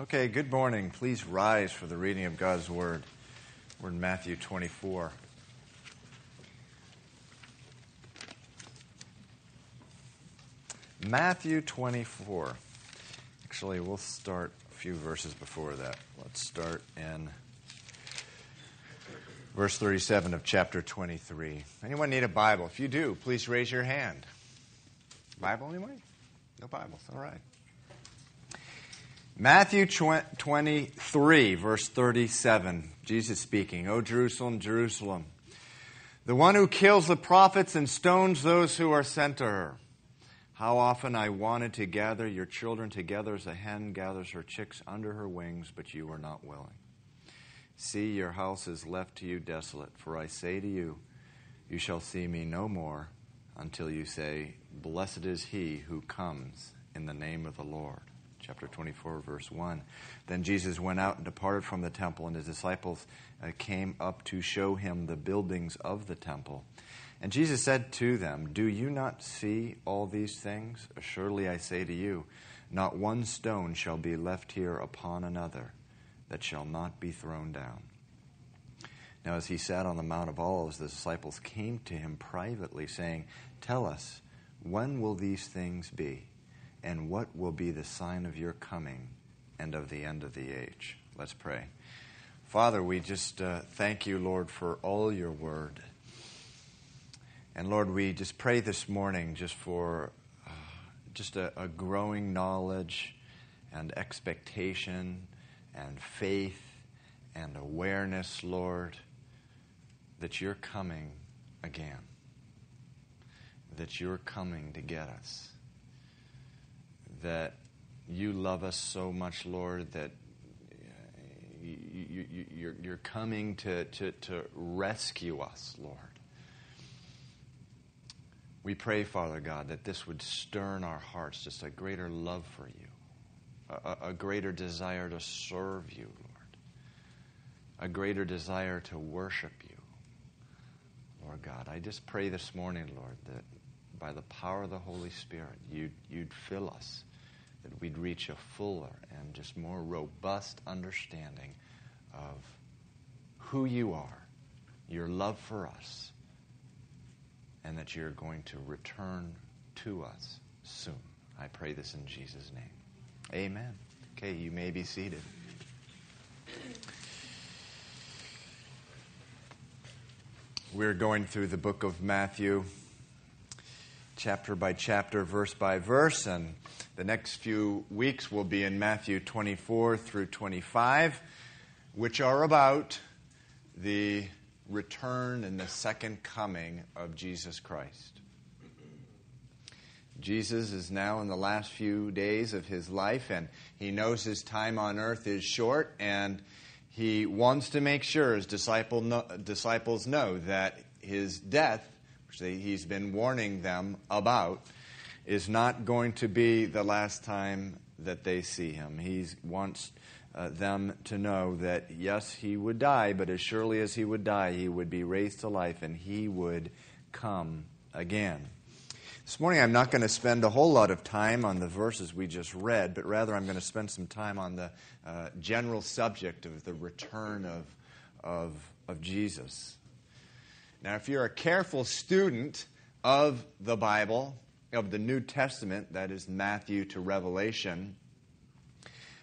Okay, good morning. Please rise for the reading of God's Word. We're in Matthew 24. Matthew 24. Actually, we'll start a few verses before that. Let's start in verse 37 of chapter 23. Anyone need a Bible? If you do, please raise your hand. Bible, anyone? No Bibles. All right. Matthew 23, verse 37. Jesus speaking, O Jerusalem, Jerusalem, the one who kills the prophets and stones those who are sent to her. How often I wanted to gather your children together as a hen gathers her chicks under her wings, but you were not willing. See, your house is left to you desolate, for I say to you, you shall see me no more until you say, Blessed is he who comes in the name of the Lord. Chapter 24, verse 1. Then Jesus went out and departed from the temple, and his disciples uh, came up to show him the buildings of the temple. And Jesus said to them, Do you not see all these things? Surely I say to you, not one stone shall be left here upon another that shall not be thrown down. Now, as he sat on the Mount of Olives, the disciples came to him privately, saying, Tell us, when will these things be? And what will be the sign of your coming and of the end of the age? Let's pray. Father, we just uh, thank you, Lord, for all your word. And Lord, we just pray this morning just for uh, just a, a growing knowledge and expectation and faith and awareness, Lord, that you're coming again, that you're coming to get us, that you love us so much, Lord, that uh, you, are coming to, to, to rescue us, Lord. We pray, Father God, that this would stir in our hearts just a greater love for you, a, a greater desire to serve you, Lord, a greater desire to worship you. Lord God, I just pray this morning, Lord, that by the power of the Holy Spirit, you'd, you'd fill us, that we'd reach a fuller and just more robust understanding of who you are, your love for us, and that you're going to return to us soon. I pray this in Jesus' name. Amen. Okay, you may be seated. We're going through the book of Matthew, chapter by chapter, verse by verse, and the next few weeks will be in Matthew 24 through 25, which are about the return and the second coming of Jesus Christ. Jesus is now in the last few days of his life, and he knows his time on earth is short, and he wants to make sure his disciple disciples know that his death, which they, he's been warning them about, is not going to be the last time that they see him. He wants uh, them to know that, yes, he would die, but as surely as he would die, he would be raised to life and he would come again. This morning, I'm not going to spend a whole lot of time on the verses we just read, but rather I'm going to spend some time on the uh, general subject of the return of, of, of Jesus. Now, if you're a careful student of the Bible, of the New Testament, that is Matthew to Revelation,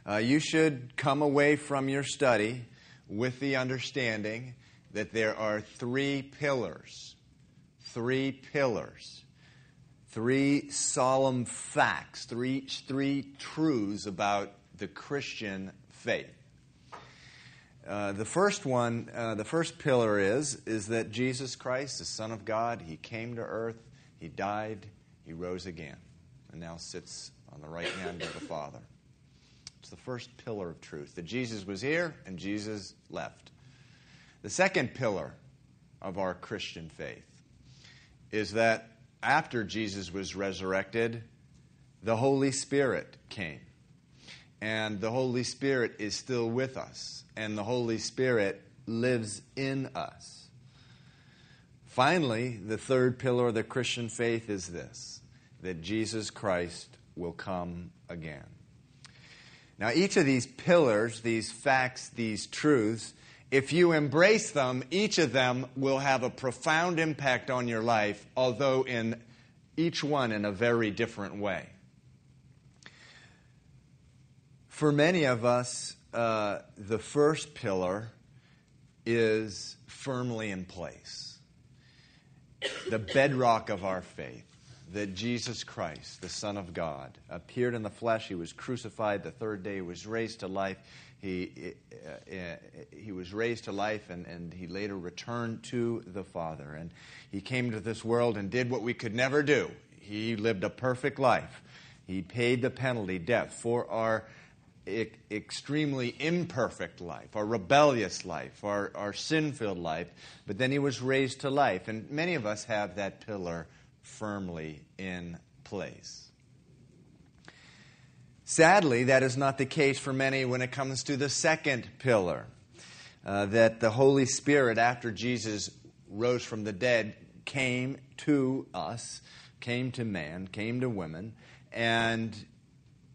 uh, you should come away from your study with the understanding that there are three pillars. Three pillars. Three solemn facts. Three, three truths about the Christian faith. Uh, the first one, uh, the first pillar is, is that Jesus Christ, the Son of God, He came to earth, He died, He rose again, and now sits on the right hand of the Father. It's the first pillar of truth that Jesus was here and Jesus left. The second pillar of our Christian faith is that after Jesus was resurrected, the Holy Spirit came. And the Holy Spirit is still with us, and the Holy Spirit lives in us. Finally, the third pillar of the Christian faith is this that Jesus Christ will come again. Now, each of these pillars, these facts, these truths, if you embrace them, each of them will have a profound impact on your life, although in each one in a very different way. For many of us, uh, the first pillar is firmly in place. The bedrock of our faith that Jesus Christ, the Son of God, appeared in the flesh. He was crucified. The third day he was raised to life. He, uh, uh, he was raised to life and, and he later returned to the Father. And he came to this world and did what we could never do. He lived a perfect life. He paid the penalty, death, for our extremely imperfect life, our rebellious life, our, sin filled life, but then he was raised to life. And many of us have that pillar firmly in place. Sadly, that is not the case for many when it comes to the second pillar. Uh, that the Holy Spirit, after Jesus rose from the dead, came to us, came to man, came to women, and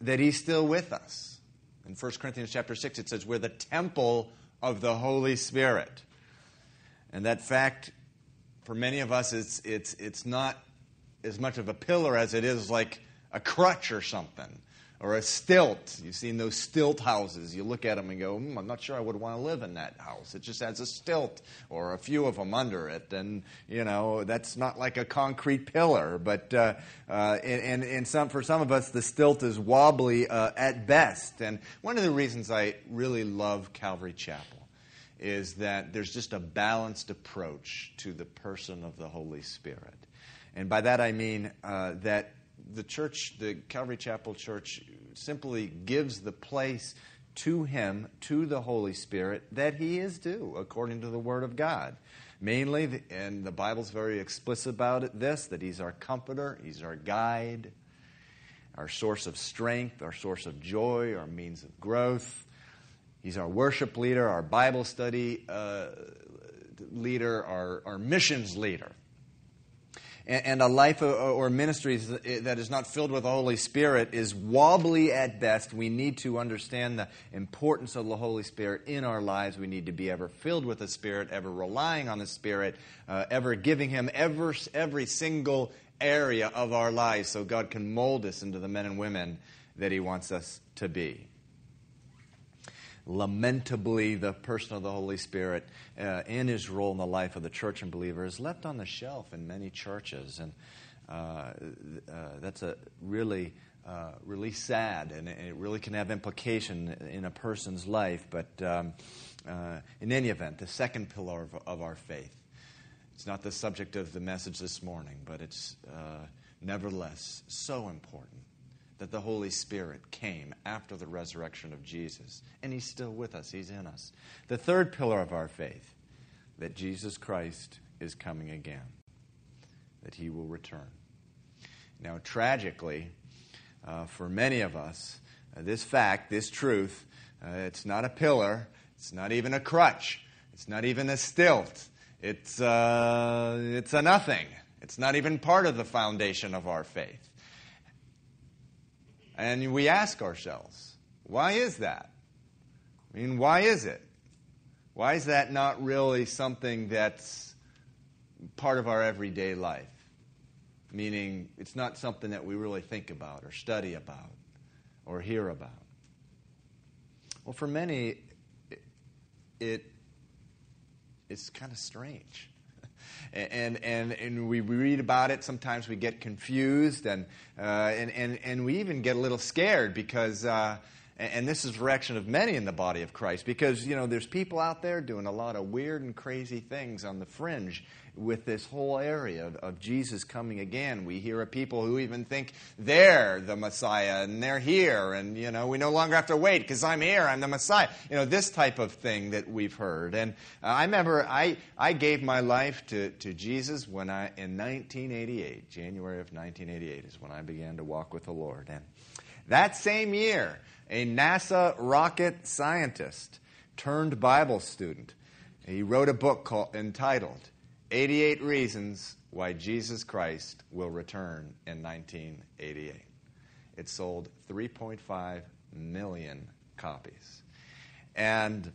that he's still with us in 1 Corinthians chapter 6, it says, We're the temple of the Holy Spirit. And that fact, for many of us, it's, it's, it's not as much of a pillar as it is like a crutch or something or a stilt. You've seen those stilt houses. You look at them and go, mm, I'm not sure I would want to live in that house. It just has a stilt or a few of them under it. And, you know, that's not like a concrete pillar. But uh, uh, and, and some, for some of us, the stilt is wobbly uh, at best. And one of the reasons I really love Calvary Chapel is that there's just a balanced approach to the person of the Holy Spirit. And by that I mean uh, that the church, the Calvary Chapel Church, simply gives the place to Him, to the Holy Spirit, that He is due according to the Word of God. Mainly, and the Bible's very explicit about it, this that He's our comforter, He's our guide, our source of strength, our source of joy, our means of growth. He's our worship leader, our Bible study uh, leader, our, our missions leader and a life or ministry that is not filled with the Holy Spirit is wobbly at best. We need to understand the importance of the Holy Spirit in our lives. We need to be ever filled with the Spirit, ever relying on the Spirit, uh, ever giving Him ever, every single area of our lives so God can mold us into the men and women that He wants us to be lamentably, the person of the Holy Spirit uh, in his role in the life of the church and believer is left on the shelf in many churches. And uh, uh, that's a really, uh, really sad, and it really can have implication in a person's life. But um, uh, in any event, the second pillar of, of, our faith. It's not the subject of the message this morning, but it's nevertheless so important that the Holy Spirit came after the resurrection of Jesus. And He's still with us, He's in us. The third pillar of our faith, that Jesus Christ is coming again, that He will return. Now, tragically, uh, for many of us, uh, this fact, this truth, uh, it's not a pillar, it's not even a crutch, it's not even a stilt, it's, uh, it's a nothing. It's not even part of the foundation of our faith. And we ask ourselves, why is that? I mean, why is it? Why is that not really something that's part of our everyday life? Meaning, it's not something that we really think about or study about or hear about. Well, for many, it, it it's kind of strange and, and, and we read about it. Sometimes we get confused, and, uh, and, and, and we even get a little scared because, uh, and this is the reaction of many in the body of Christ, because, you know, there's people out there doing a lot of weird and crazy things on the fringe with this whole area of, of, Jesus coming again. We hear of people who even think they're the Messiah and they're here, and you know we no longer have to wait because I'm here, I'm the Messiah. You know this type of thing that we've heard. And uh, I remember I I gave my life to to Jesus when I in 1988, January of 1988 is when I began to walk with the Lord. And that same year, a NASA rocket scientist turned Bible student. He wrote a book called, entitled 88 Reasons Why Jesus Christ Will Return in 1988. It sold 3.5 million copies. And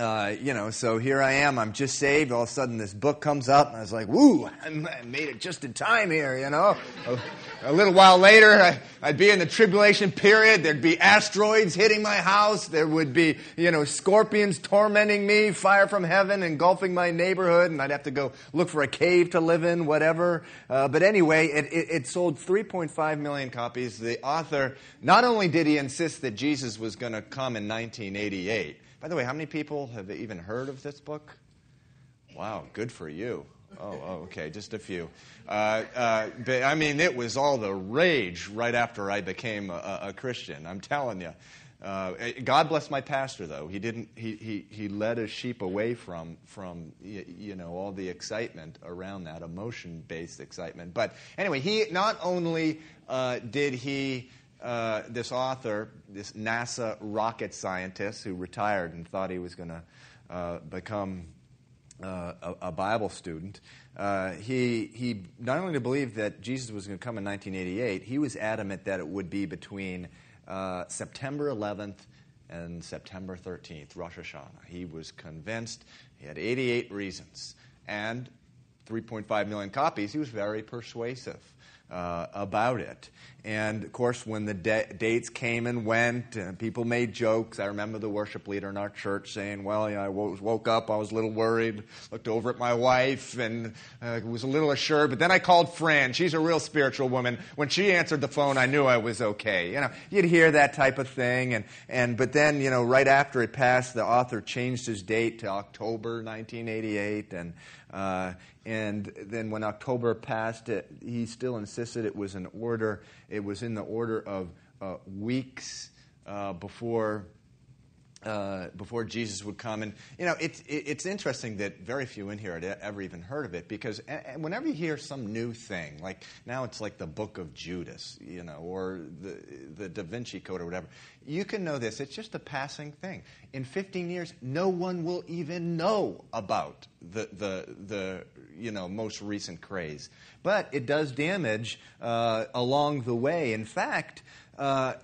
uh, you know, so here I am. I'm just saved. All of a sudden, this book comes up, and I was like, "Woo! I made it just in time here." You know. A, a little while later, I, I'd be in the tribulation period. There'd be asteroids hitting my house. There would be, you know, scorpions tormenting me, fire from heaven engulfing my neighborhood, and I'd have to go look for a cave to live in, whatever. Uh, but anyway, it, it, it sold 3.5 million copies. The author not only did he insist that Jesus was going to come in 1988 by the way, how many people have even heard of this book? Wow, good for you. Oh, oh okay, just a few. Uh, uh, but I mean, it was all the rage right after I became a, a Christian. I'm telling you. Uh, God bless my pastor, though. He didn't. He, he, he led his sheep away from from you know all the excitement around that emotion based excitement. But anyway, he not only uh, did he uh, this author, this NASA rocket scientist who retired and thought he was going to uh, become uh, a, a, Bible student, uh, he, he not only believed that Jesus was going to come in 1988, he was adamant that it would be between uh, September 11th and September 13th, Rosh Hashanah. He was convinced, he had 88 reasons, and 3.5 million copies, he was very persuasive uh, about it. And of course, when the de- dates came and went, and uh, people made jokes. I remember the worship leader in our church saying, Well, you know, I woke up, I was a little worried, looked over at my wife, and uh, was a little assured. But then I called Fran. She's a real spiritual woman. When she answered the phone, I knew I was okay. You know, you'd hear that type of thing. And, and, but then, you know, right after it passed, the author changed his date to October 1988. And, uh, and then when October passed, it, he still insisted it was an order. It was in the order of uh, weeks uh, before. Uh, before Jesus would come. And, you know, it's, it's interesting that very few in here had ever even heard of it because whenever you hear some new thing, like now it's like the book of Judas, you know, or the, the Da Vinci Code or whatever, you can know this. It's just a passing thing. In 15 years, no one will even know about the, the, the you know, most recent craze. But it does damage uh, along the way. In fact, uh,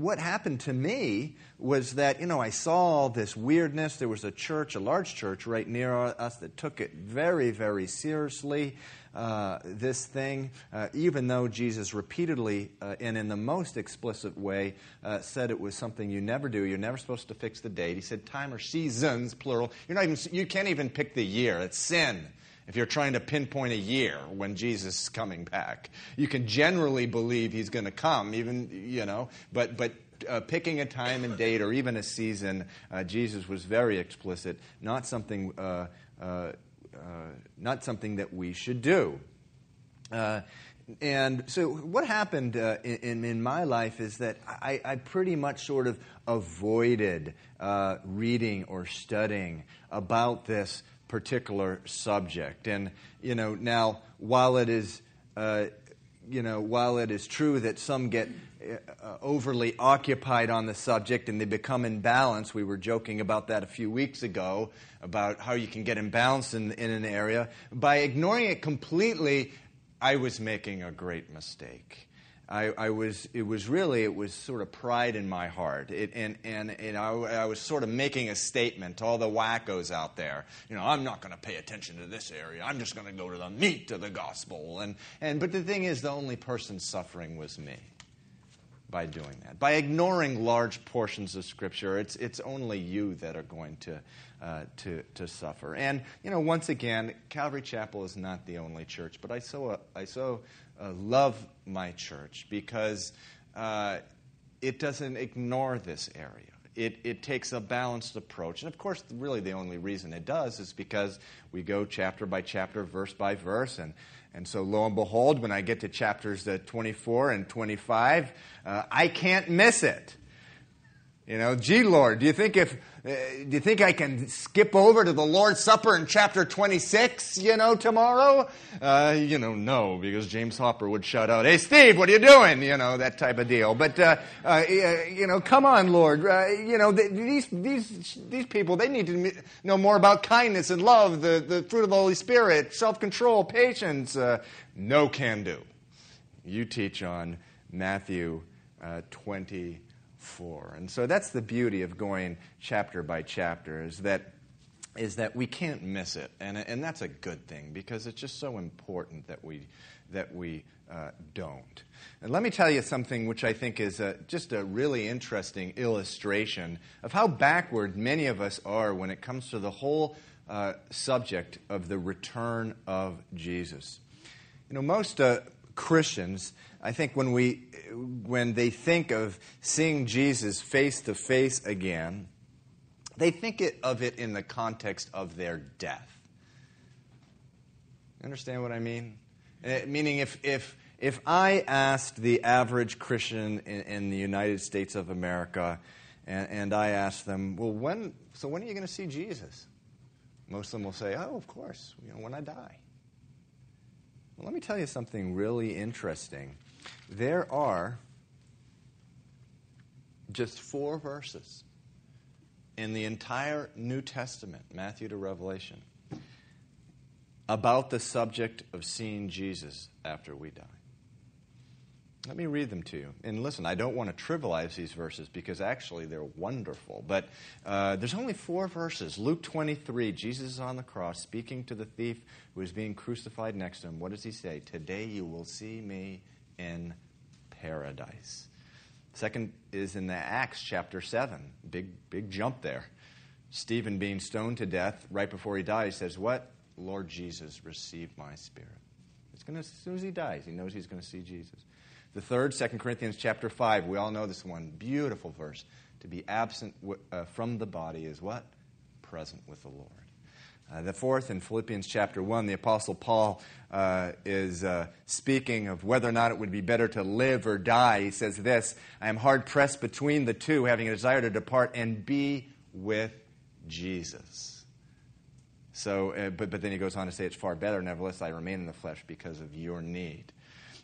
what happened to me was that, you know, I saw this weirdness. There was a church, a large church right near us that took it very, very seriously uh, this thing, uh, even though Jesus repeatedly uh, and in the most explicit way uh, said it was something you never do. You're never supposed to fix the date. He said time or seasons, plural. You're not even, you can't even pick the year. It's sin if you're trying to pinpoint a year when Jesus is coming back. You can generally believe he's going to come, even, you know, but, but uh, picking a time and date or even a season, uh, Jesus was very explicit, not something uh, uh uh, not something that we should do. Uh, and so, what happened in, in, my life is that I, I pretty much sort of avoided uh, reading or studying about this particular subject. And, you know, now, while it is, uh, you know, while it is true that some get uh, overly occupied on the subject and they become imbalanced. We were joking about that a few weeks ago about how you can get imbalanced in, in an area. By ignoring it completely, I was making a great mistake. I, I, was, it was really, it was sort of pride in my heart. It, and and, and I, I, was sort of making a statement to all the wackos out there. You know, I'm not going to pay attention to this area. I'm just going to go to the meat of the gospel. And, and, but the thing is, the only person suffering was me by doing that. By ignoring large portions of Scripture, it's, it's only you that are going to, uh, to, to suffer. And, you know, once again, Calvary Chapel is not the only church, but I so, I so uh, love my church because uh, it doesn't ignore this area. It, it takes a balanced approach. And of course, really the only reason it does is because we go chapter by chapter, verse by verse, and and so, lo and behold, when I get to chapters uh, 24 and 25, uh, I can't miss it. You know, gee, Lord, do you think if uh, do you think I can skip over to the Lord's Supper in chapter 26, you know, tomorrow? Uh, you know, no, because James Hopper would shout out, "Hey, Steve, what are you doing?" You know, that type of deal. But uh, uh, you know, come on, Lord. Uh, you know, these these these people they need to know more about kindness and love, the the fruit of the Holy Spirit, self-control, patience. no can do. You teach on Matthew 20. And so that's the beauty of going chapter by chapter is that is that we can't miss it. And, and that's a good thing because it's just so important that we, that we uh, don't. And let me tell you something which I think is a, just a really interesting illustration of how backward many of us are when it comes to the whole uh, subject of the return of Jesus. You know, most uh, Christians, I think, when, we, when they think of seeing Jesus face to face again, they think it, of it in the context of their death. Understand what I mean? Uh, meaning, if, if, if I asked the average Christian in, in the United States of America, and, and, I asked them, well, when, so when are you going to see Jesus? Most of them will say, oh, of course, you know, when I die. Well, let me tell you something really interesting. There are just four verses in the entire New Testament, Matthew to Revelation, about the subject of seeing Jesus after we die. Let me read them to you. And listen, I don't want to trivialize these verses because actually they're wonderful. But uh, there's only four verses. Luke 23, Jesus is on the cross speaking to the thief who is being crucified next to him. What does he say? Today you will see me in paradise. Second is in the Acts chapter 7. Big, big jump there. Stephen being stoned to death right before he dies says, What? Lord Jesus, receive my spirit. It's gonna, as soon as he dies, he knows he's going to see Jesus. The third, 2 Corinthians chapter 5, we all know this one. Beautiful verse. To be absent uh, from the body is what? Present with the Lord. Uh, the fourth, in Philippians chapter 1, the Apostle Paul uh, is uh, speaking of whether or not it would be better to live or die. He says this I am hard pressed between the two, having a desire to depart and be with Jesus. So, uh, but, but then he goes on to say, It's far better, nevertheless, I remain in the flesh because of your need.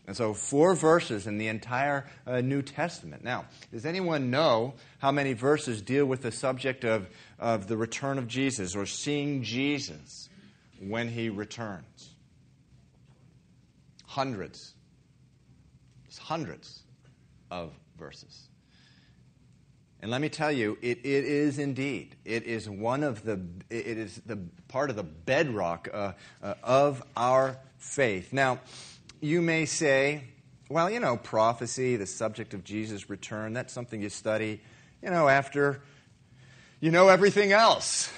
And so, four verses in the entire uh, New Testament. Now, does anyone know how many verses deal with the subject of, of the return of Jesus or seeing Jesus when he returns? Hundreds. It's hundreds of verses. And let me tell you, it, it is indeed. It is one of the, it is the part of the bedrock uh, uh, of our faith. Now, you may say, well, you know, prophecy, the subject of Jesus' return, that's something you study, you know, after you know everything else.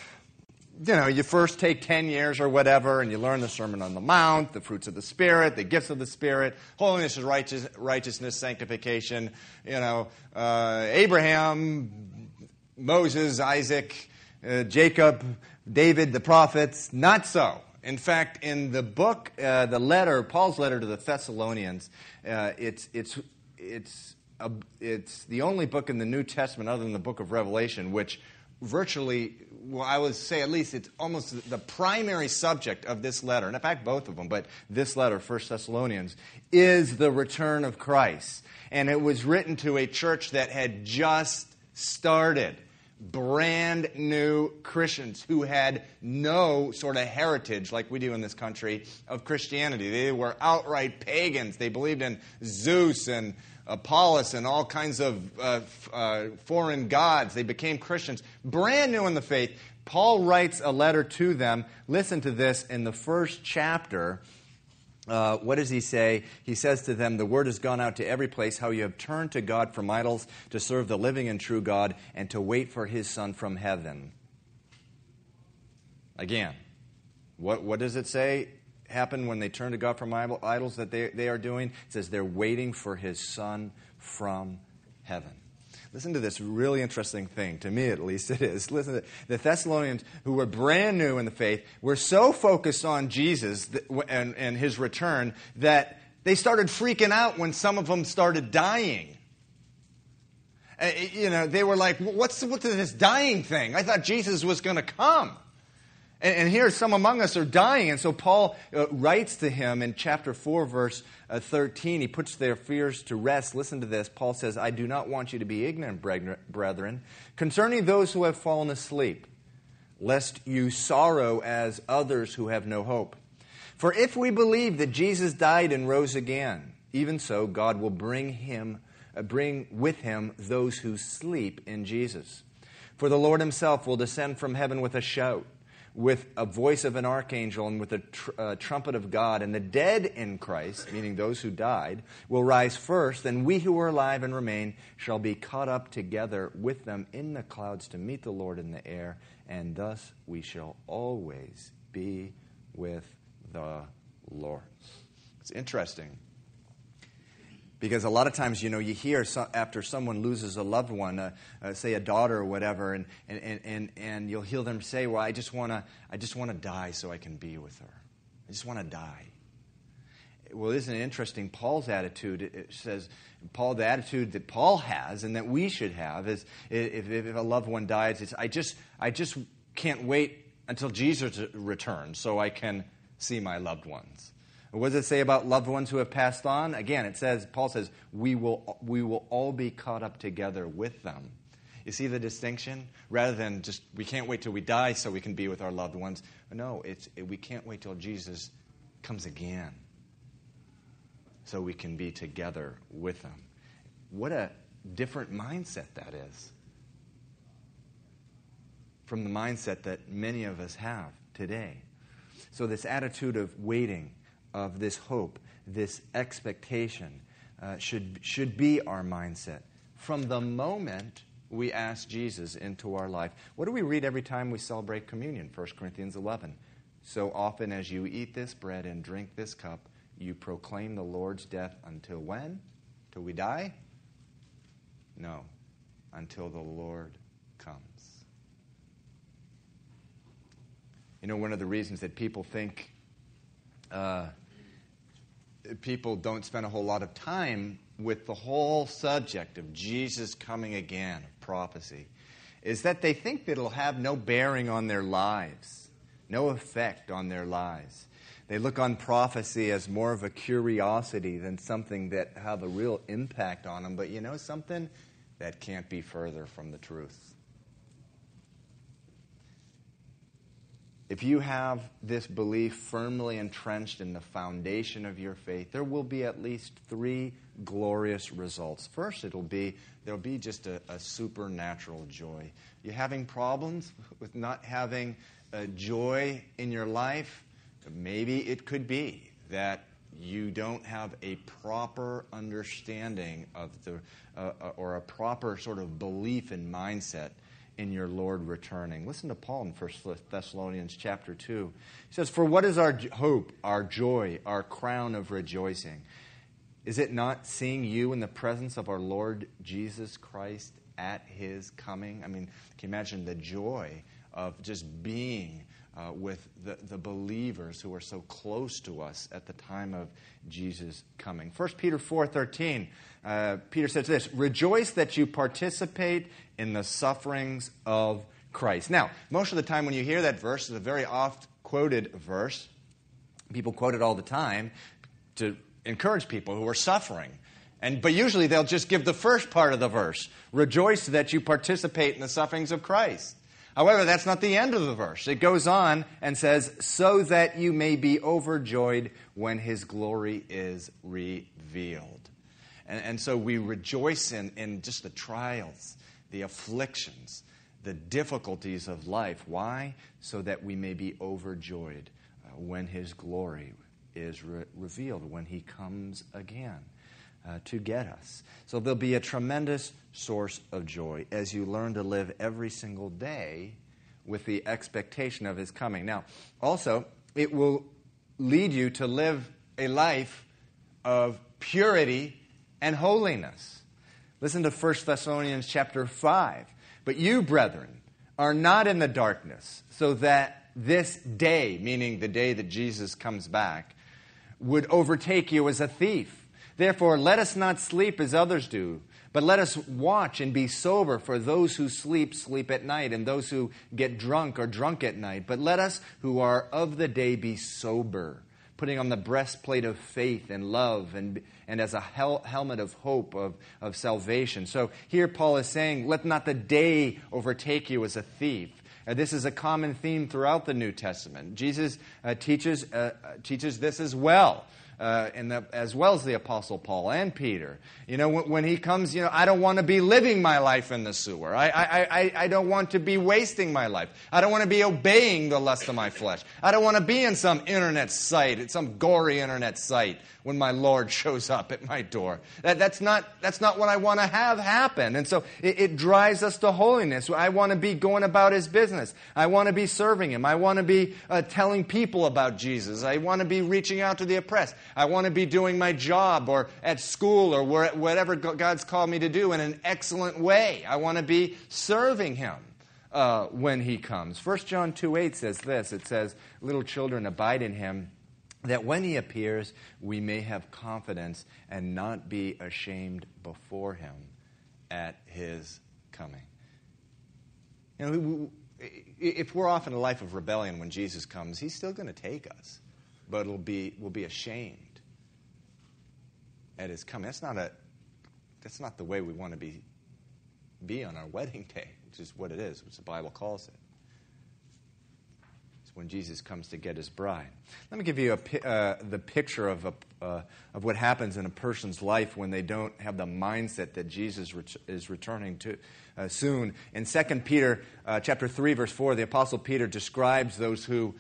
You know, you first take 10 years or whatever, and you learn the Sermon on the Mount, the fruits of the Spirit, the gifts of the Spirit, holiness righteous, righteousness, sanctification, you know, uh, Abraham, Moses, Isaac, uh, Jacob, David, the prophets. Not so. In fact, in the book, uh, the letter, Paul's letter to the Thessalonians, uh, it's, it's, it's, a, it's the only book in the New Testament other than the book of Revelation, which virtually, well, I would say at least it's almost the primary subject of this letter, and in fact, both of them, but this letter, 1 Thessalonians, is the return of Christ. And it was written to a church that had just started brand new Christians who had no sort of heritage like we do in this country of Christianity. They were outright pagans. They believed in Zeus and Apollos and all kinds of uh, uh, foreign gods. They became Christians, brand new in the faith. Paul writes a letter to them. Listen to this in the first chapter uh, what does he say? He says to them, The word has gone out to every place, how you have turned to God from idols to serve the living and true God and to wait for his Son from heaven. Again, what, what does it say happen when they turn to God from idols that they, they are doing? It says they're waiting for his Son from heaven. Listen to this really interesting thing. To me, at least, it is. Listen to the Thessalonians, who were brand new in the faith, were so focused on Jesus and, and his return that they started freaking out when some of them started dying. Uh, you know, they were like, what's, what's this dying thing? I thought Jesus was going to come. And, and, here, some among us are dying. And so Paul uh, writes to him in chapter 4, verse uh, 13. He puts their fears to rest. Listen to this. Paul says, I do not want you to be ignorant, brethren, concerning those who have fallen asleep, lest you sorrow as others who have no hope. For if we believe that Jesus died and rose again, even so, God will bring him uh, bring with him those who sleep in Jesus. For the Lord himself will descend from heaven with a shout with a voice of an archangel and with a tr- uh, trumpet of God, and the dead in Christ, meaning those who died, will rise first, and we who are alive and remain shall be caught up together with them in the clouds to meet the Lord in the air, and thus we shall always be with the Lord. It's interesting because a lot of times, you know, you hear so, after someone loses a loved one, uh, uh, say a daughter or whatever, and, and, and, and you'll hear them say, Well, I just want to I just wanna die so I can be with her. I just want to die. Well, isn't it interesting? Paul's attitude, it says, Paul, the attitude that Paul has and that we should have is if, if a loved one dies, it's, I, just, I just can't wait until Jesus returns so I can see my loved ones. What does it say about loved ones who have passed on? Again, it says, Paul says, we will, we will all be caught up together with them. You see the distinction? Rather than just, we can't wait till we die so we can be with our loved ones. No, it's, we can't wait till Jesus comes again so we can be together with them. What a different mindset that is from the mindset that many of us have today. So, this attitude of waiting, of this hope, this expectation, uh, should, should be our mindset from the moment we ask Jesus into our life. What do we read every time we celebrate communion? 1 Corinthians 11. So often as you eat this bread and drink this cup, you proclaim the Lord's death until when? Till we die? No, until the Lord comes. You know, one of the reasons that people think uh, people don't spend a whole lot of time with the whole subject of Jesus coming again, of prophecy, is that they think that it'll have no bearing on their lives, no effect on their lives. They look on prophecy as more of a curiosity than something that have a real impact on them. But you know something? That can't be further from the truth. If you have this belief firmly entrenched in the foundation of your faith, there will be at least three glorious results. First, it'll be there'll be just a, a supernatural joy. You having problems with not having joy in your life? Maybe it could be that you don't have a proper understanding of the, uh, uh or a proper sort of belief and mindset in your Lord returning. Listen to Paul in 1 Thessalonians chapter 2. He says, For what is our hope, our joy, our crown of rejoicing? Is it not seeing you in the presence of our Lord Jesus Christ at his coming? I mean, can you imagine the joy of just being uh, with the, the believers who are so close to us at the time of Jesus coming? 1 Peter 4.13 uh, Peter says this Rejoice that you participate in the sufferings of Christ. Now, most of the time when you hear that verse, it's a very oft quoted verse. People quote it all the time to encourage people who are suffering. And, but usually they'll just give the first part of the verse Rejoice that you participate in the sufferings of Christ. However, that's not the end of the verse. It goes on and says, So that you may be overjoyed when his glory is revealed. And, and so we rejoice in, in just the trials, the afflictions, the difficulties of life. Why? So that we may be overjoyed uh, when His glory is re- revealed, when He comes again. Uh, to get us. So there'll be a tremendous source of joy as you learn to live every single day with the expectation of his coming. Now, also, it will lead you to live a life of purity and holiness. Listen to 1 Thessalonians chapter 5. But you, brethren, are not in the darkness, so that this day, meaning the day that Jesus comes back, would overtake you as a thief. Therefore, let us not sleep as others do, but let us watch and be sober, for those who sleep, sleep at night, and those who get drunk are drunk at night. But let us who are of the day be sober, putting on the breastplate of faith and love and and as a hel- helmet of hope of, of salvation. So here Paul is saying, let not the day overtake you as a thief. Uh, this is a common theme throughout the New Testament. Jesus uh, teaches, uh, uh teaches this as well. Uh, the, as well as the Apostle Paul and Peter. You know, when, when he comes, you know, I don't want to be living my life in the sewer. I, I, I, I don't want to be wasting my life. I don't want to be obeying the lust of my flesh. I don't want to be in some internet site, some gory internet site when my Lord shows up at my door. That, that's, not, that's not what I want to have happen. And so it, it drives us to holiness. I want to be going about his business. I want to be serving him. I want to be uh, telling people about Jesus. I want to be reaching out to the oppressed. I want to be doing my job or at school or whatever God's called me to do in an excellent way. I want to be serving him. Uh, when he comes. 1 John 2 8 says this it says, Little children, abide in him that when he appears, we may have confidence and not be ashamed before him at his coming. You know, if we're off in a life of rebellion when Jesus comes, he's still going to take us, but it'll be, we'll be ashamed at his coming. That's not, a, that's not the way we want to be, be on our wedding day, which is what it is, which the Bible calls it It's when Jesus comes to get his bride. Let me give you a, uh, the picture of, a, uh, of what happens in a person's life when they don't have the mindset that Jesus ret- is returning to uh, soon. In 2 Peter uh, chapter 3, verse 4, the Apostle Peter describes those who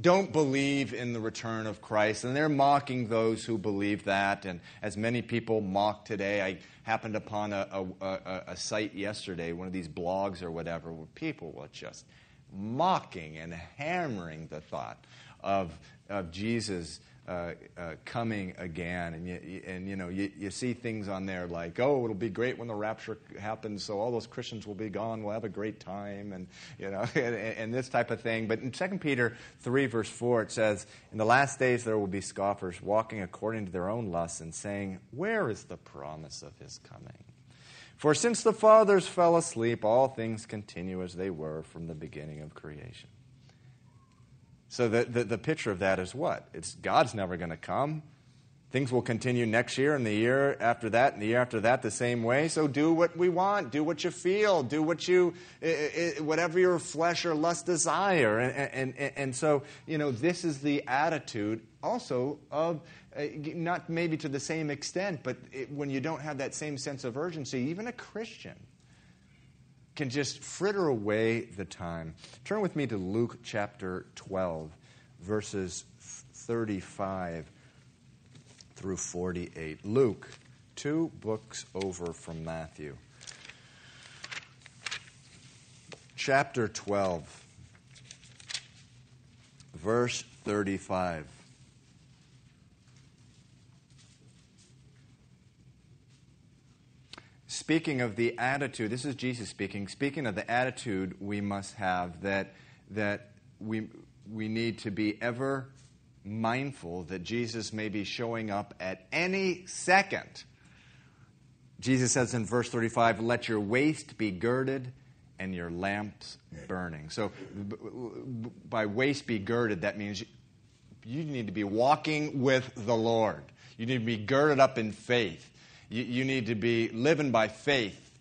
don't believe in the return of Christ, and they're mocking those who believe that. And as many people mock today, I happened upon a, a, a, a site yesterday, one of these blogs or whatever, where people were just mocking and hammering the thought of, of Jesus uh, uh, coming again. And, you, and you know, you, you see things on there like, oh, it'll be great when the rapture happens, so all those Christians will be gone, we'll have a great time, and, you know, and, and this type of thing. But in 2 Peter 3, verse 4, it says, In the last days there will be scoffers walking according to their own lusts and saying, Where is the promise of his coming? For since the fathers fell asleep, all things continue as they were from the beginning of creation. So the, the, the picture of that is what? It's God's never going to come. Things will continue next year and the year after that and the year after that the same way. So do what we want, do what you feel, do what you, whatever your flesh or lust desire. And, and, and so, you know, this is the attitude also of uh, not maybe to the same extent, but when you don't have that same sense of urgency, even a Christian can just fritter away the time. Turn with me to Luke chapter 12, verses 35 through 48. Luke, two books over from Matthew. Chapter 12, verse 35. Speaking of the attitude, this is Jesus speaking, speaking of the attitude we must have that, that we, we need to be ever mindful that Jesus may be showing up at any second. Jesus says in verse 35, Let your waist be girded and your lamps burning. So, by waist be girded, that means you need to be walking with the Lord. You need to be girded up in faith. You, you need to be living by faith.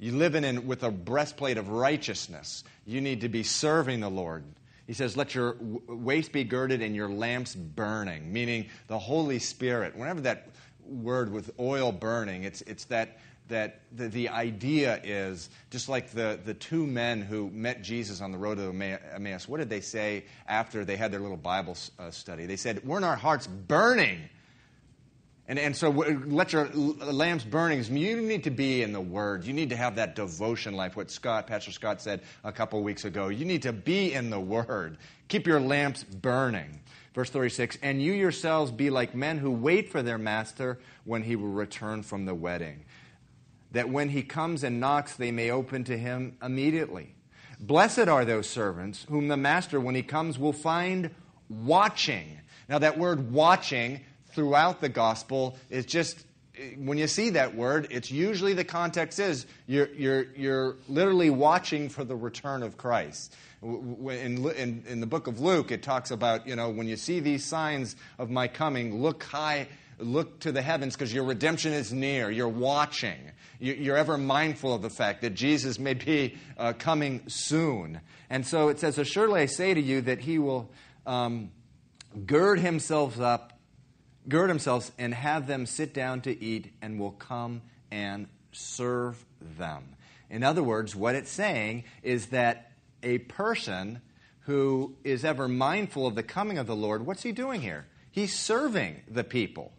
You're living in with a breastplate of righteousness. You need to be serving the Lord. He says, Let your waist be girded and your lamps burning, meaning the Holy Spirit. Whenever that word with oil burning, it's, it's that, that the, the idea is just like the, the two men who met Jesus on the road to Emmaus. What did they say after they had their little Bible uh, study? They said, Weren't our hearts burning and, and so let your lamps burning. You need to be in the Word. You need to have that devotion life, what Scott, Pastor Scott said a couple weeks ago. You need to be in the Word. Keep your lamps burning. Verse 36 And you yourselves be like men who wait for their master when he will return from the wedding, that when he comes and knocks, they may open to him immediately. Blessed are those servants whom the master, when he comes, will find watching. Now, that word watching throughout the gospel is just when you see that word, it's usually the context is you're, you're, you're literally watching for the return of Christ. In, in, in, the book of Luke, it talks about, you know, when you see these signs of my coming, look high, look to the heavens because your redemption is near. You're watching. You're ever mindful of the fact that Jesus may be uh, coming soon. And so it says, Assuredly I say to you that he will um, gird himself up gird themselves and have them sit down to eat, and will come and serve them. In other words, what it's saying is that a person who is ever mindful of the coming of the Lord, what's he doing here? He's serving the people.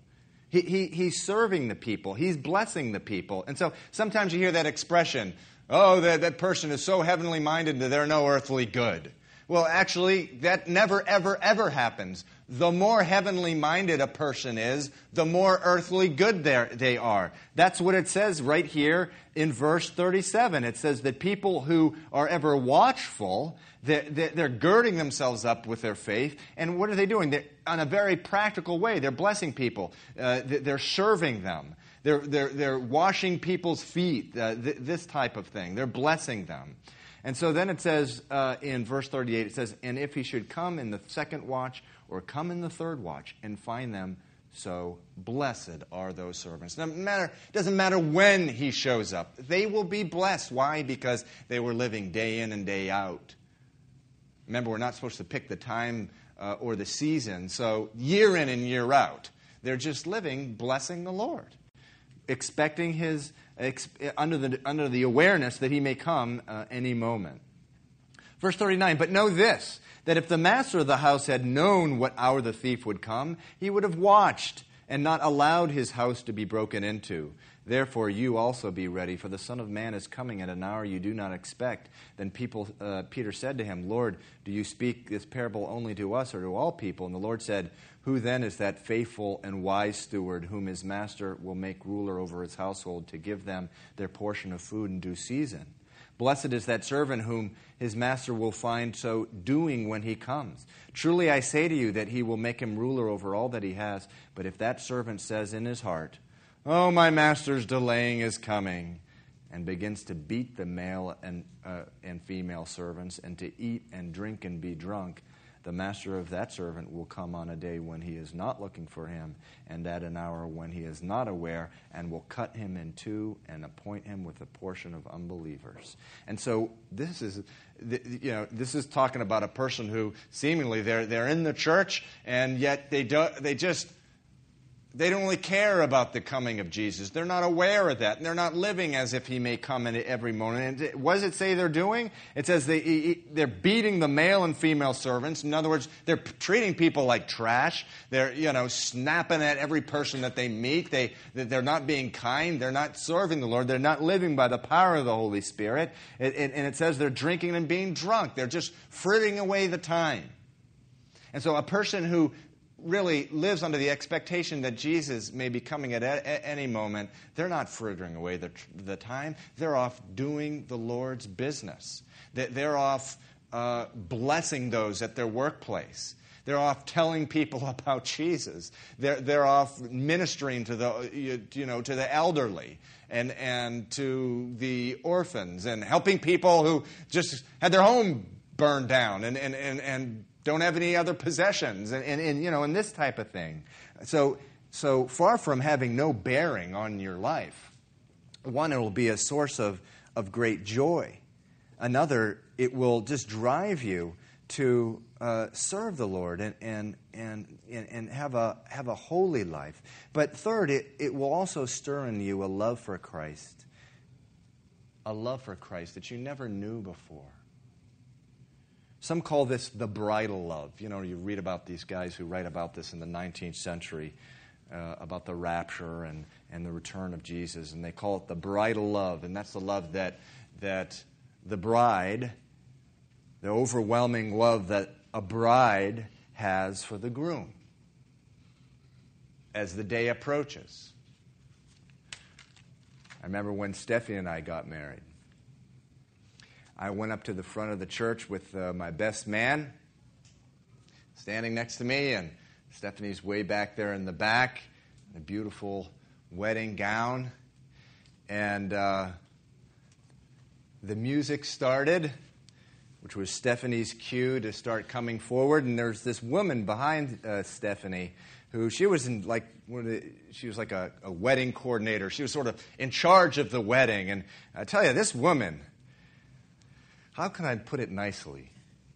He, he, he's serving the people. He's blessing the people. And so sometimes you hear that expression, oh, that, that person is so heavenly minded that they're no earthly good. Well, actually, that never, ever, ever happens. The more heavenly minded a person is, the more earthly good they are. That's what it says right here in verse 37. It says that people who are ever watchful, they're, girding themselves up with their faith. And what are they doing? They're, on a very practical way, they're blessing people, uh, they're serving them. They're, they're, they're washing people's feet, uh, th- this type of thing. They're blessing them. And so then it says uh, in verse 38, it says, And if he should come in the second watch or come in the third watch and find them, so blessed are those servants. No matter, doesn't matter when he shows up, they will be blessed. Why? Because they were living day in and day out. Remember, we're not supposed to pick the time uh, or the season, so year in and year out, they're just living blessing the Lord, expecting his under the, under the awareness that he may come uh, any moment. Verse 39 But know this, that if the master of the house had known what hour the thief would come, he would have watched and not allowed his house to be broken into. Therefore, you also be ready, for the Son of Man is coming at an hour you do not expect. Then people, uh, Peter said to him, Lord, do you speak this parable only to us or to all people? And the Lord said, who then is that faithful and wise steward whom his master will make ruler over his household to give them their portion of food in due season? Blessed is that servant whom his master will find so doing when he comes. Truly I say to you that he will make him ruler over all that he has. But if that servant says in his heart, Oh, my master's delaying his coming, and begins to beat the male and, uh, and female servants, and to eat and drink and be drunk, the master of that servant will come on a day when he is not looking for him, and at an hour when he is not aware, and will cut him in two and appoint him with a portion of unbelievers. And so this is, you know, this is talking about a person who seemingly they're, they're in the church, and yet they, do, they just they don't really care about the coming of Jesus. They're not aware of that. And they're not living as if he may come in every moment. And what does it say they're doing? It says they, they're beating the male and female servants. In other words, they're treating people like trash. They're, you know, snapping at every person that they meet. They, they're not being kind. They're not serving the Lord. They're not living by the power of the Holy Spirit. It, it, and it says they're drinking and being drunk. They're just frittering away the time. And so a person who really lives under the expectation that Jesus may be coming at a- any moment, they're not frittering away the, the time. They're off doing the Lord's business. They're off uh, blessing those at their workplace. They're off telling people about Jesus. They're, they're off ministering to the, you know, to the elderly and, and to the orphans and helping people who just had their home burned down and, and, and, and don't have any other possessions, and, and, and, you know, and this type of thing. So, so far from having no bearing on your life, one, it will be a source of, of great joy. Another, it will just drive you to uh, serve the Lord and, and, and, and have, a, have a holy life. But third, it, it will also stir in you a love for Christ, a love for Christ that you never knew before. Some call this the bridal love. You know, you read about these guys who write about this in the 19th century, uh, about the rapture and, and the return of Jesus, and they call it the bridal love. And that's the love that, that the bride, the overwhelming love that a bride has for the groom as the day approaches. I remember when Steffi and I got married. I went up to the front of the church with uh, my best man standing next to me, and Stephanie's way back there in the back, in a beautiful wedding gown. And uh, the music started, which was Stephanie's cue to start coming forward. And there's this woman behind uh, Stephanie who she was in like she was like a, a, wedding coordinator. She was sort of in charge of the wedding. And I tell you, this woman how can I put it nicely?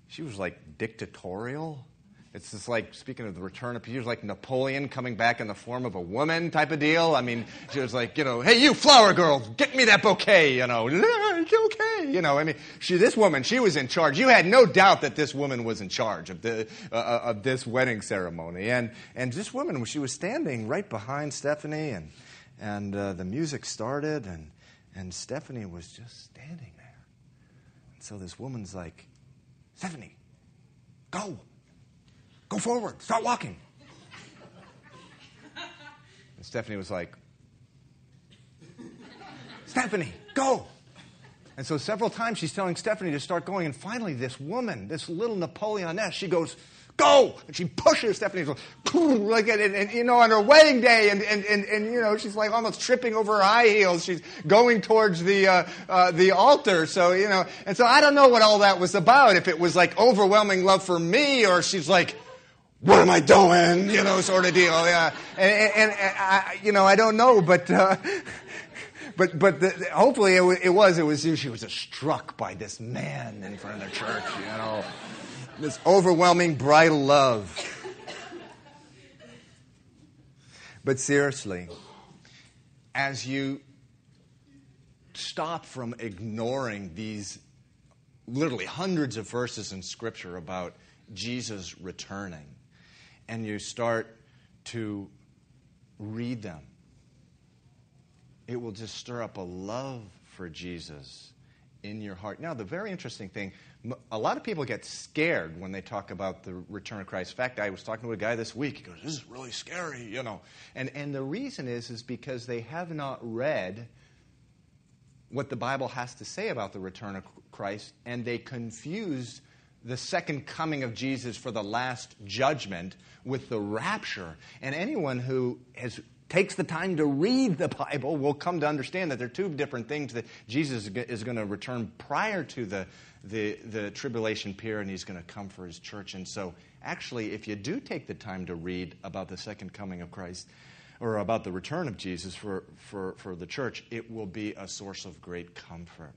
She was like dictatorial. it's just like, speaking of the return of Peter, like Napoleon coming back in the form of a woman type of deal. I mean, she was like, you know, hey, you flower girl, get me that bouquet, you know. It's okay, you know. I mean, she, this woman, she was in charge. You had no doubt that this woman was in charge of, the, uh, of this wedding ceremony. And, and this woman, she was standing right behind Stephanie, and, and uh, the music started, and, and Stephanie was just standing so this woman's like, Stephanie, go. Go forward. Start walking. And Stephanie was like, Stephanie, go. And so several times she's telling Stephanie to start going. And finally, this woman, this little Napoleoness, she goes, Go! And she pushes Stephanie, like, and, and, you know, on her wedding day, and, and, and, and, you know, she's like almost tripping over her high heels. She's going towards the, uh, uh, the altar. So, you know, and so I don't know what all that was about. If it was like overwhelming love for me, or she's like, what am I doing? You know, sort of deal. Yeah. And, and, and I, you know, I don't know, but, uh, but, but the, hopefully it, it, was, it was, she was struck by this man in front of the church, you know, this overwhelming bridal love. But seriously, as you stop from ignoring these literally hundreds of verses in Scripture about Jesus returning, and you start to read them, it will just stir up a love for Jesus in your heart. Now, the very interesting thing, a lot of people get scared when they talk about the return of Christ. In fact, I was talking to a guy this week. He goes, "This is really scary," you know. And and the reason is is because they have not read what the Bible has to say about the return of Christ, and they confuse the second coming of Jesus for the last judgment with the rapture. And anyone who has takes the time to read the Bible will come to understand that there are two different things that Jesus is going to return prior to the, the, the tribulation period and he's going to come for his church. And so, actually, if you do take the time to read about the second coming of Christ or about the return of Jesus for, for, for the church, it will be a source of great comfort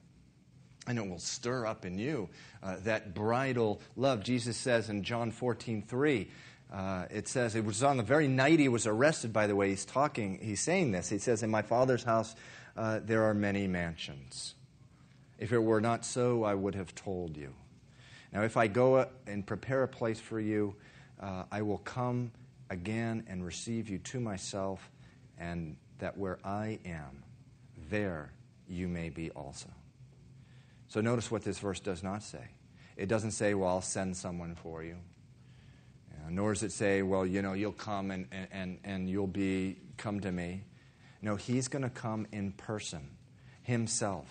and it will stir up in you uh, that bridal love. Jesus says in John 14, 3, uh, it says, it was on the very night he was arrested, by the way, he's talking, he's saying this. He says, In my Father's house uh, there are many mansions. If it were not so, I would have told you. Now, if I go and prepare a place for you, uh, I will come again and receive you to myself, and that where I am, there you may be also. So notice what this verse does not say. It doesn't say, well, I'll send someone for you. Uh, nor does it say, well, you know, you'll come and, and, and you'll be, come to me. No, he's going to come in person, himself.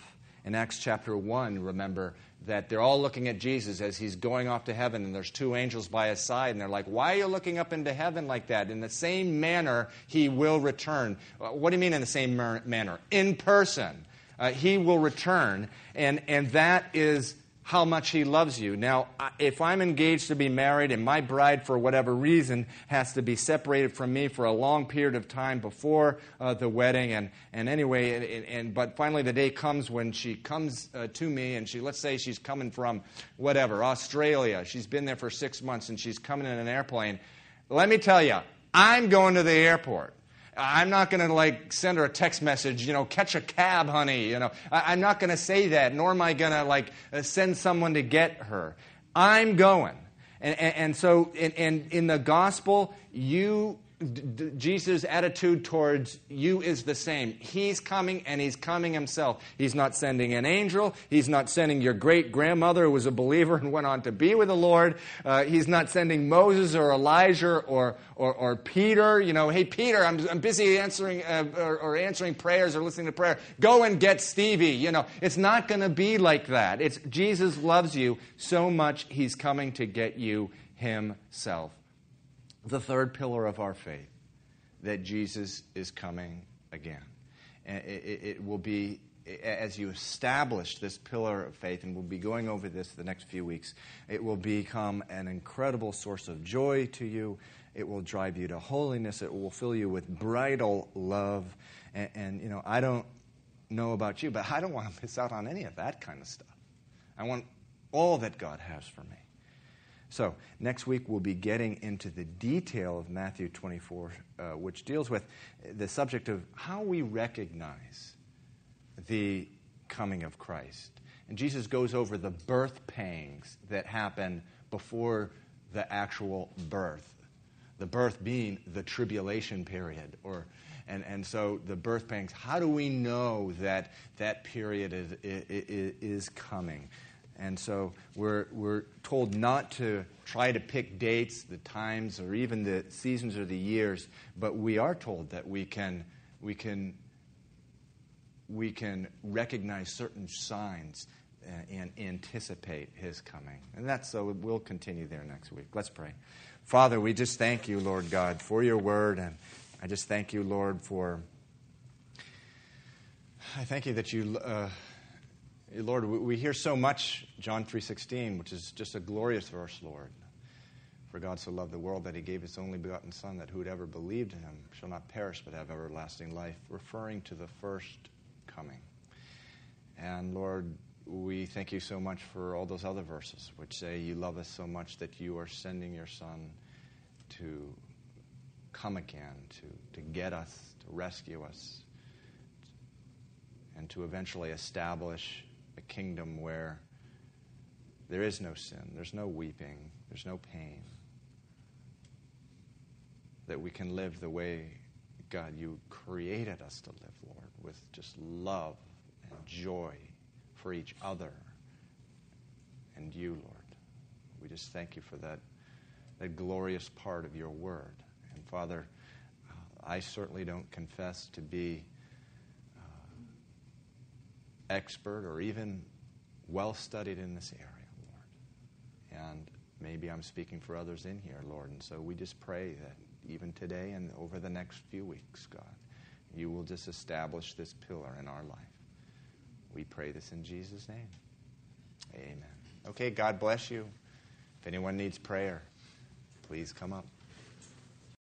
In Acts chapter 1, remember that they're all looking at Jesus as he's going off to heaven, and there's two angels by his side, and they're like, Why are you looking up into heaven like that? In the same manner, he will return. Uh, what do you mean in the same manner? In person uh, he will return. And, and that is how much he loves you. Now, if I'm engaged to be married and my bride, for whatever reason, has to be separated from me for a long period of time before uh, the wedding, and, and anyway, and, and, but finally the day comes when she comes uh, to me and she, let's say she's coming from whatever, Australia. She's been there for six months and she's coming in an airplane. Let me tell you, I'm going to the airport. I'm not going to like send her a text message, you know, catch a cab, honey. You know, I, am not going to say that, nor am I going to like uh, send someone to get her. I'm going. And, and, and so, in, in the gospel, you Jesus' attitude towards you is the same. He's coming and he's coming himself. He's not sending an angel. He's not sending your great grandmother who was a believer and went on to be with the Lord. Uh, he's not sending Moses or Elijah or, or, or, Peter. You know, hey, Peter, I'm, I'm busy answering uh, or, or, answering prayers or listening to prayer. Go and get Stevie. You know, it's not going to be like that. It's Jesus loves you so much, he's coming to get you himself the third pillar of our faith that Jesus is coming again. It, will be, as you establish this pillar of faith, and we'll be going over this the next few weeks, it will become an incredible source of joy to you. It will drive you to holiness. It will fill you with bridal love. And, and you know, I don't know about you, but I don't want to miss out on any of that kind of stuff. I want all that God has for me. So, next week we'll be getting into the detail of Matthew 24, uh, which deals with the subject of how we recognize the coming of Christ. And Jesus goes over the birth pangs that happen before the actual birth. The birth being the tribulation period, or and, and so the birth pangs. How do we know that that period is, is, is coming? And so we're, we're told not to try to pick dates, the times, or even the seasons or the years, but we are told that we can, we can, we can recognize certain signs and anticipate his coming. And that's so we'll continue there next week. Let's pray. Father, we just thank you, Lord God, for your word. And I just thank you, Lord, for. I thank you that you. Uh, Lord, we hear so much John 3:16, which is just a glorious verse, Lord. For God so loved the world that he gave his only begotten son that whoever believed in him shall not perish but have everlasting life, referring to the first coming. And Lord, we thank you so much for all those other verses which say you love us so much that you are sending your son to come again, to, to get us, to rescue us, and to eventually establish a kingdom where there is no sin, there's no weeping, there's no pain. That we can live the way, God, you created us to live, Lord, with just love and joy for each other and you, Lord. We just thank you for that, that glorious part of your word. And Father, I certainly don't confess to be expert or even well studied in this area, Lord. And maybe I'm speaking for others in here, Lord. And so we just pray that even today and over the next few weeks, God, you will just establish this pillar in our life. We pray this in Jesus' name. Amen. Okay, God bless you. If anyone needs prayer, please come up.